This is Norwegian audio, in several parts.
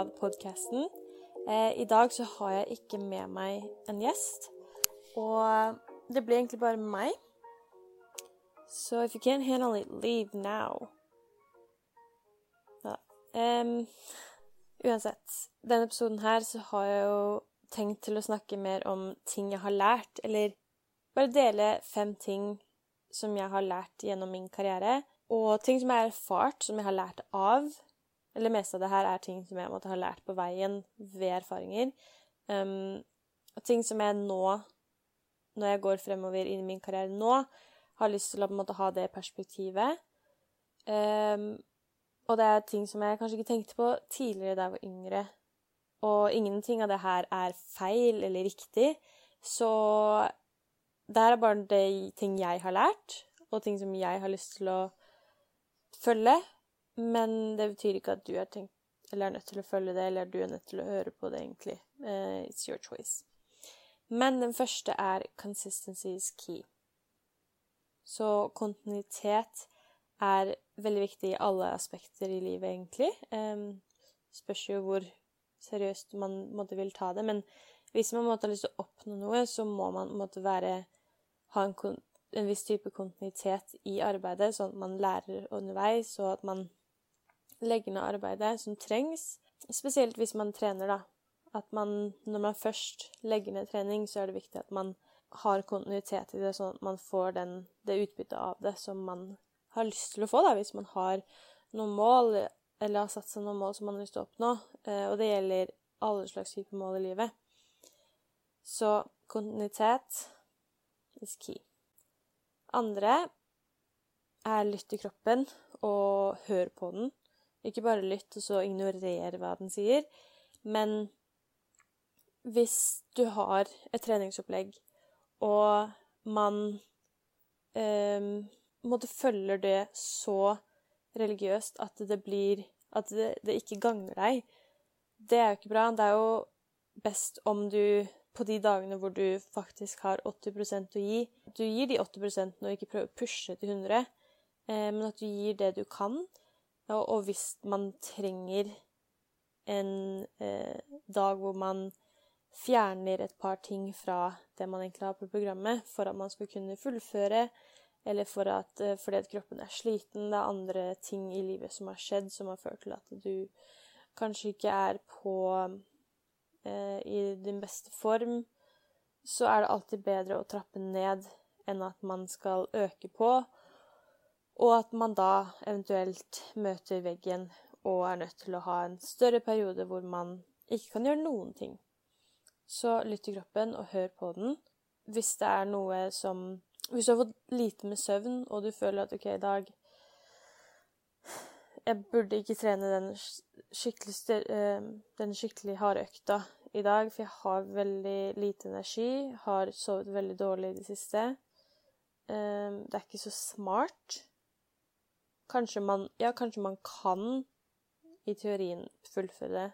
av podkasten. Eh, I dag så har jeg ikke med meg en gjest, og det blir egentlig bare meg. So if you can't handle it, leave now. Ja. Um, uansett, denne episoden her så har jeg jo tenkt til å snakke mer om ting jeg har lært, eller bare dele fem ting som jeg har lært gjennom min karriere, og ting som jeg har erfart, som jeg har lært av. Eller mest av det her er ting som jeg måtte ha lært på veien ved erfaringer. Um, og ting som jeg nå, når jeg går fremover inn i min karriere nå, har lyst til å måte ha det perspektivet. Um, og det er ting som jeg kanskje ikke tenkte på tidligere da jeg var yngre. Og ingenting av det her er feil eller riktig. Så det her er bare det ting jeg har lært, og ting som jeg har lyst til å følge. Men det betyr ikke at du er, tenkt, er nødt til å følge det, eller du er nødt til å høre på det, egentlig. Uh, it's your choice. Men den første er 'consistency is key'. Så kontinuitet er veldig viktig i alle aspekter i livet, egentlig. Um, spørs jo hvor seriøst man måtte vil ta det. Men hvis man måtte ha lyst til å oppnå noe, så må man måtte være, ha en, en, viss type kontinuitet i arbeidet, sånn at man lærer underveis, og at man legger ned arbeidet som trengs. Spesielt hvis man trener, da. At man, når man først legger ned trening, så er det viktig at man har kontinuitet i det, sånn at man får den, det utbyttet av det som man har lyst til å få, da, hvis man har noen mål, eller har satt seg noen mål som man har lyst til å oppnå. Eh, og det gjelder alle slags typer mål i livet. Så kontinuitet is key. Andre er lytt til kroppen og hør på den. Ikke bare lytt og så ignorere hva den sier, men hvis du har et treningsopplegg, og man eh, følger det så religiøst at det blir At det, det ikke gagner deg, det er jo ikke bra. Det er jo best om du på de dagene hvor du faktisk har 80% å gi, du gir de 80 og ikke prøver å pushe til 100, eh, men at du gir det du kan. Og, hvis man trenger en eh, dag hvor man fjerner et par ting fra det man egentlig har på programmet, for at man skal kunne fullføre, eller for at, eh, fordi at kroppen er sliten. Det er andre ting i livet som har skjedd, som har ført til at du kanskje ikke er på eh, i din beste form. Så er det alltid bedre å trappe ned enn at man skal øke på, og at man da eventuelt møter veggen og er nødt til å ha en større periode hvor man ikke kan gjøre noen ting. Så lytt til kroppen og hør på den. Hvis det er noe som Hvis du har fått lite med søvn, og du føler at OK, i dag Jeg burde ikke trene den skikkelig, eh, den skikkelig harde økta i dag, for jeg har veldig lite energi. Har sovet veldig dårlig i det siste. Eh, det er ikke så smart. Kanskje man Ja, kanskje man kan i teorien fullføre det,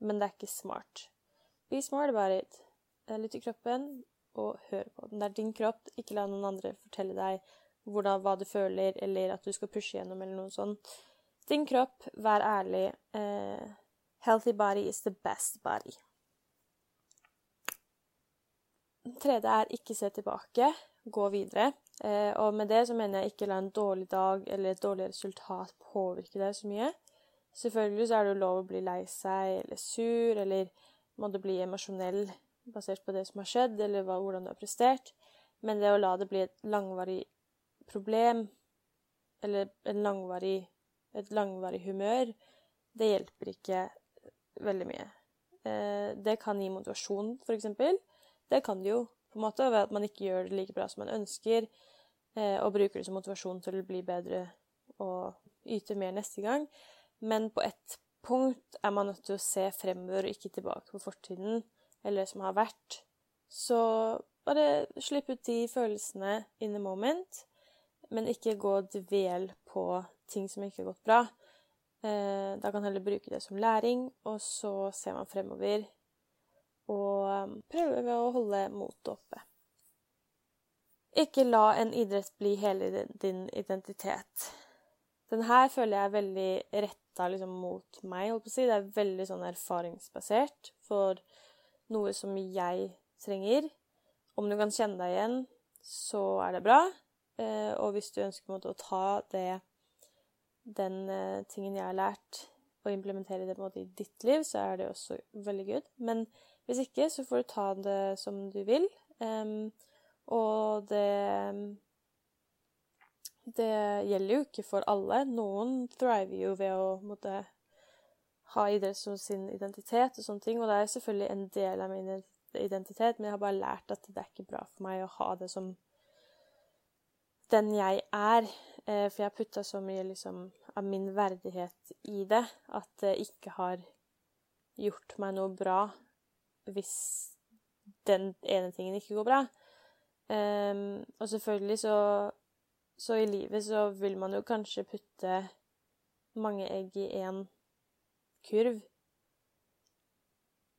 men det er ikke smart. Be smart about it. Lytt til kroppen, og hør på den. Det er din kropp. Ikke la noen andre fortelle deg hvordan, hva du føler, eller at du skal pushe gjennom, eller noe sånt. Din kropp, vær ærlig. Uh, healthy body is the best body. Tredje er ikke se tilbake, gå videre. Uh, og med det så mener jeg ikke la en dårlig dag eller et dårlig resultat påvirke deg så mye. Selvfølgelig så er det jo lov å bli lei seg eller sur eller må du bli emosjonell basert på det som har skjedd, eller hvordan du har prestert. Men det å la det bli et langvarig problem, eller langvarig, et langvarig humør, det hjelper ikke veldig mye. Eh, det kan gi motivasjon, for eksempel. Det kan det jo, på en måte, ved at man ikke gjør det like bra som man ønsker, eh, og bruker det som motivasjon til å bli bedre og yte mer neste gang. Men på et punkt er man nødt til å se fremover og ikke tilbake på fortiden eller det som har vært. Så bare slipp ut de følelsene in the moment, men ikke gå dvel på ting som ikke har gått bra. Eh, da kan man heller bruke det som læring, og så ser man fremover og um, prøve å holde motet oppe. Ikke la en idrett bli hele din identitet. Den her føler jeg er veldig rett retta liksom mot meg, si. Det er veldig sånn erfaringsbasert for noe som jeg trenger. Om du kan kjenne deg igjen, så er det bra. Eh, og hvis du ønsker måte, å ta det, den eh, tingen jeg har lært, og implementere det måte i ditt liv, så er det også veldig good. Men hvis ikke, så får du ta det som du vil. Um, og det Det gjelder jo ikke for alle. Noen thriver jo ved å måtte ha idrett som sin identitet og sånne ting. Og det er selvfølgelig en del av min identitet, men jeg har bare lært at det er ikke bra for meg å ha det som den jeg er. Eh, for jeg har putta så mye liksom, av min verdighet i det at det ikke har gjort meg noe bra hvis den ene tingen ikke går bra. Um, og selvfølgelig så Så i livet så vil man jo kanskje putte mange egg i én kurv.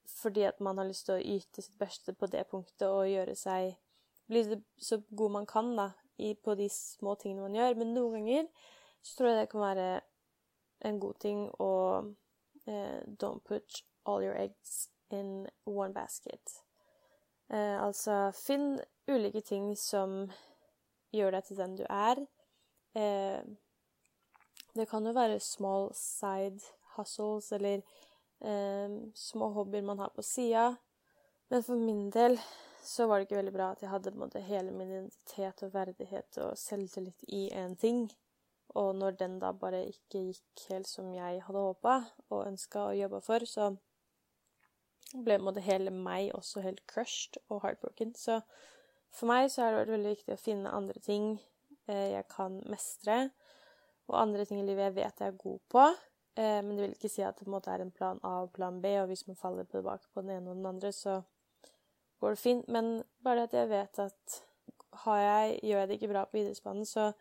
Fordi at man har lyst til å yte sitt beste på det punktet og gjøre seg Bli så god man kan da, på de små tingene man gjør. Men noen ganger så tror jeg det kan være en god ting å uh, Don't put all your eggs in one basket. Eh, altså, finn ulike ting som gjør deg til den du er. Eh, det kan jo være small side hustles eller eh, små hobbyer man har på sida. Men for min del så var det ikke veldig bra at jeg hadde måte, hele min identitet og verdighet og selvtillit i én ting. Og når den da bare ikke gikk helt som jeg hadde håpa og ønska og jobba for, så ble måte, hele meg også helt crushed og heartbroken. Så for meg så har det vært veldig viktig å finne andre ting eh, jeg kan mestre, og andre ting i livet jeg vet jeg er god på. Eh, men det vil ikke si at det på en måte er en plan A og plan B, og hvis man faller tilbake på den ene og den andre, så går det fint. Men bare at jeg vet at jeg, gjør jeg det ikke bra på idrettsbanen, så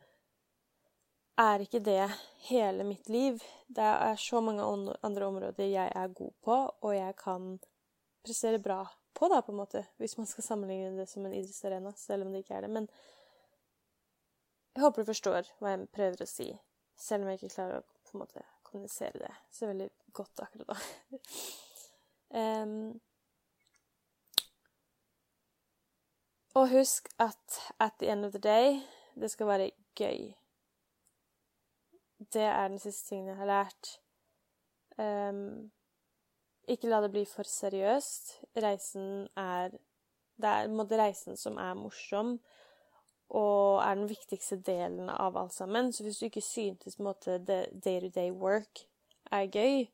er ikke det hele mitt liv. Det er så mange andre områder jeg er god på, og jeg kan prestere bra på, da, på en måte, hvis man skal sammenligne det som en idrettsarena, selv om det ikke er det. Men jeg håper du forstår hva jeg prøver å si, selv om jeg ikke klarer å på en måte kommunisere det så veldig godt akkurat da. um, og husk at at the end of the day, det skal være gøy. Det er den siste tingen jeg har lært. Um, ikke la det bli for seriøst. Reisen er Det er måte, reisen som er morsom, og er den viktigste delen av alt sammen. Så hvis du ikke syntes måte, day-to-day work er gøy,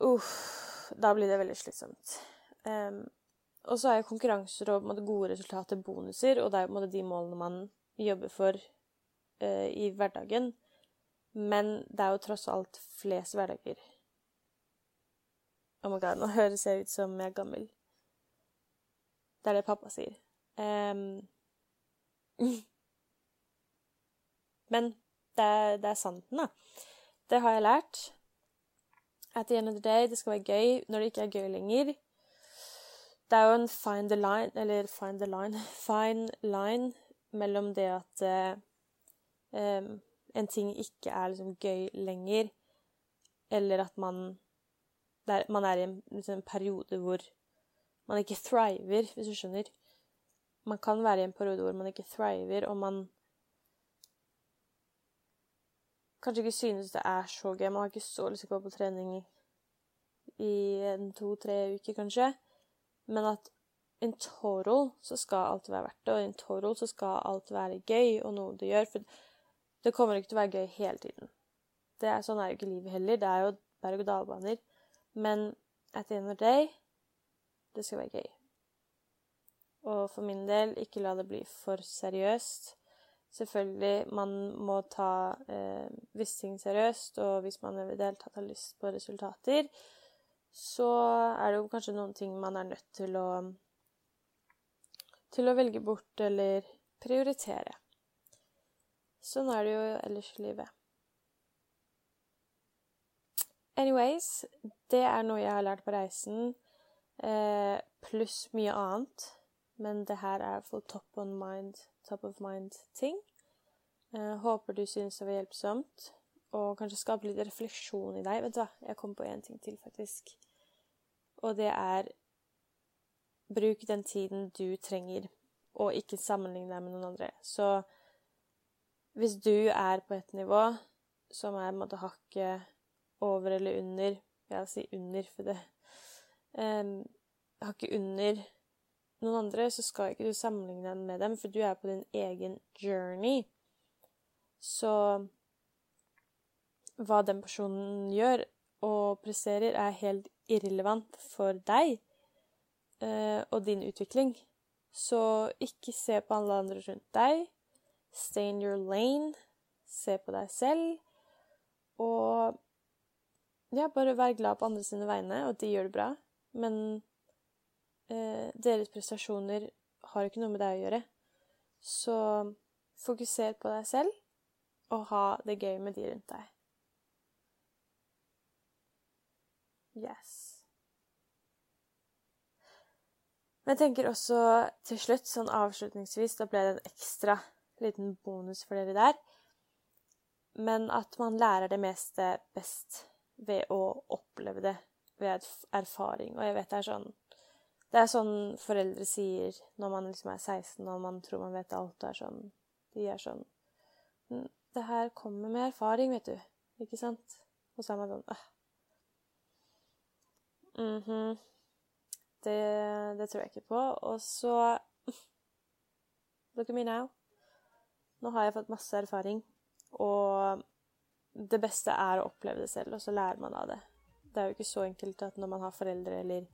uh, da blir det veldig slitsomt. Um, og så er konkurranser og måte, gode resultater bonuser, og det er en måte de målene man jobber for uh, i hverdagen. Men det er jo tross alt flest hverdager Oh my god, nå høres jeg ut som jeg er gammel. Det er det pappa sier. Um, men det er, det er sannheten, da. Det har jeg lært. At the end of the day, det skal være gøy når det ikke er gøy lenger. Det er jo en fine the line, eller find the line Fine line mellom det at um, en ting ikke er liksom gøy lenger, eller at man der man er i en, liksom, periode hvor man ikke thriver, hvis du skjønner. Man kan være i en periode hvor man ikke thriver, og man kanskje ikke synes det er så gøy. Man har ikke så lyst til å gå på trening i to-tre uker, kanskje. Men at in total så skal alt være verdt det, og in total så skal alt være gøy og noe du gjør. For det kommer ikke til å være gøy hele tiden. Det er, sånn er jo ikke livet heller. Det er jo berg-og-dal-baner. Men at the end of the day det skal være gøy. Og for min del, ikke la det bli for seriøst. Selvfølgelig, man må ta eh, visse ting seriøst, og hvis man i det hele tatt har lyst på resultater, så er det jo kanskje noen ting man er nødt til å til å velge bort eller prioritere. Sånn er det jo ellers i livet. Anyways, det er noe jeg har lært på reisen, eh, pluss mye annet. Men det her er for top, mind, top of mind-ting. Eh, håper du synes det var hjelpsomt. og kanskje skape litt refleksjon i deg. Vet du hva, jeg kom på én ting til, faktisk. Og det er Bruk den tiden du trenger, og ikke sammenligne deg med noen andre. Så hvis du er på et nivå som er på en måte hakket over eller under Jeg sier under, for det um, ikke under noen andre, så skal ikke du sammenligne deg med dem, for du er på din egen journey. Så hva den personen gjør og presterer, er helt irrelevant for deg eh, og din utvikling. Så ikke se på alle andre rundt deg. Stay in your lane. Se på deg selv. Og ja, bare vær glad på andre sine vegne, og de gjør det bra. Men eh, deres prestasjoner har ikke noe med deg å gjøre. Så fokuser på deg selv, og ha det gøy med de rundt deg. Yes. Men jeg tenker også til slutt, sånn avslutningsvis, da ble det en ekstra liten bonus for dere der. Men at man lærer det meste best ved å oppleve det ved erfaring. Og jeg vet det er sånn Det er sånn foreldre sier når man liksom er 16 og man tror man vet alt. Det er sånn De er sånn Det her kommer med erfaring, vet du. Ikke sant? Og så er man sånn øh. Mm -hmm. det, det, tror jeg ikke på. Og så Look at me now. Nå har jeg fått masse erfaring, og det beste er å oppleve det selv, og så lærer man av det. Det er jo ikke så enkelt at når man har foreldre eller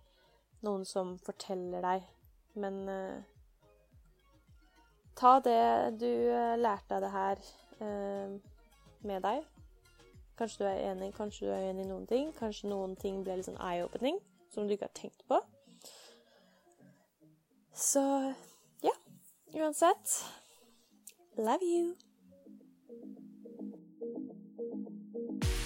noen som forteller deg, men uh, ta det du uh, lærte av det her, uh, med deg. Kanskje du er enig, kanskje du er uenig i noen ting. Kanskje noen ting ble litt sånn eye-opening som du ikke har tenkt på. Så ja, uansett Love you.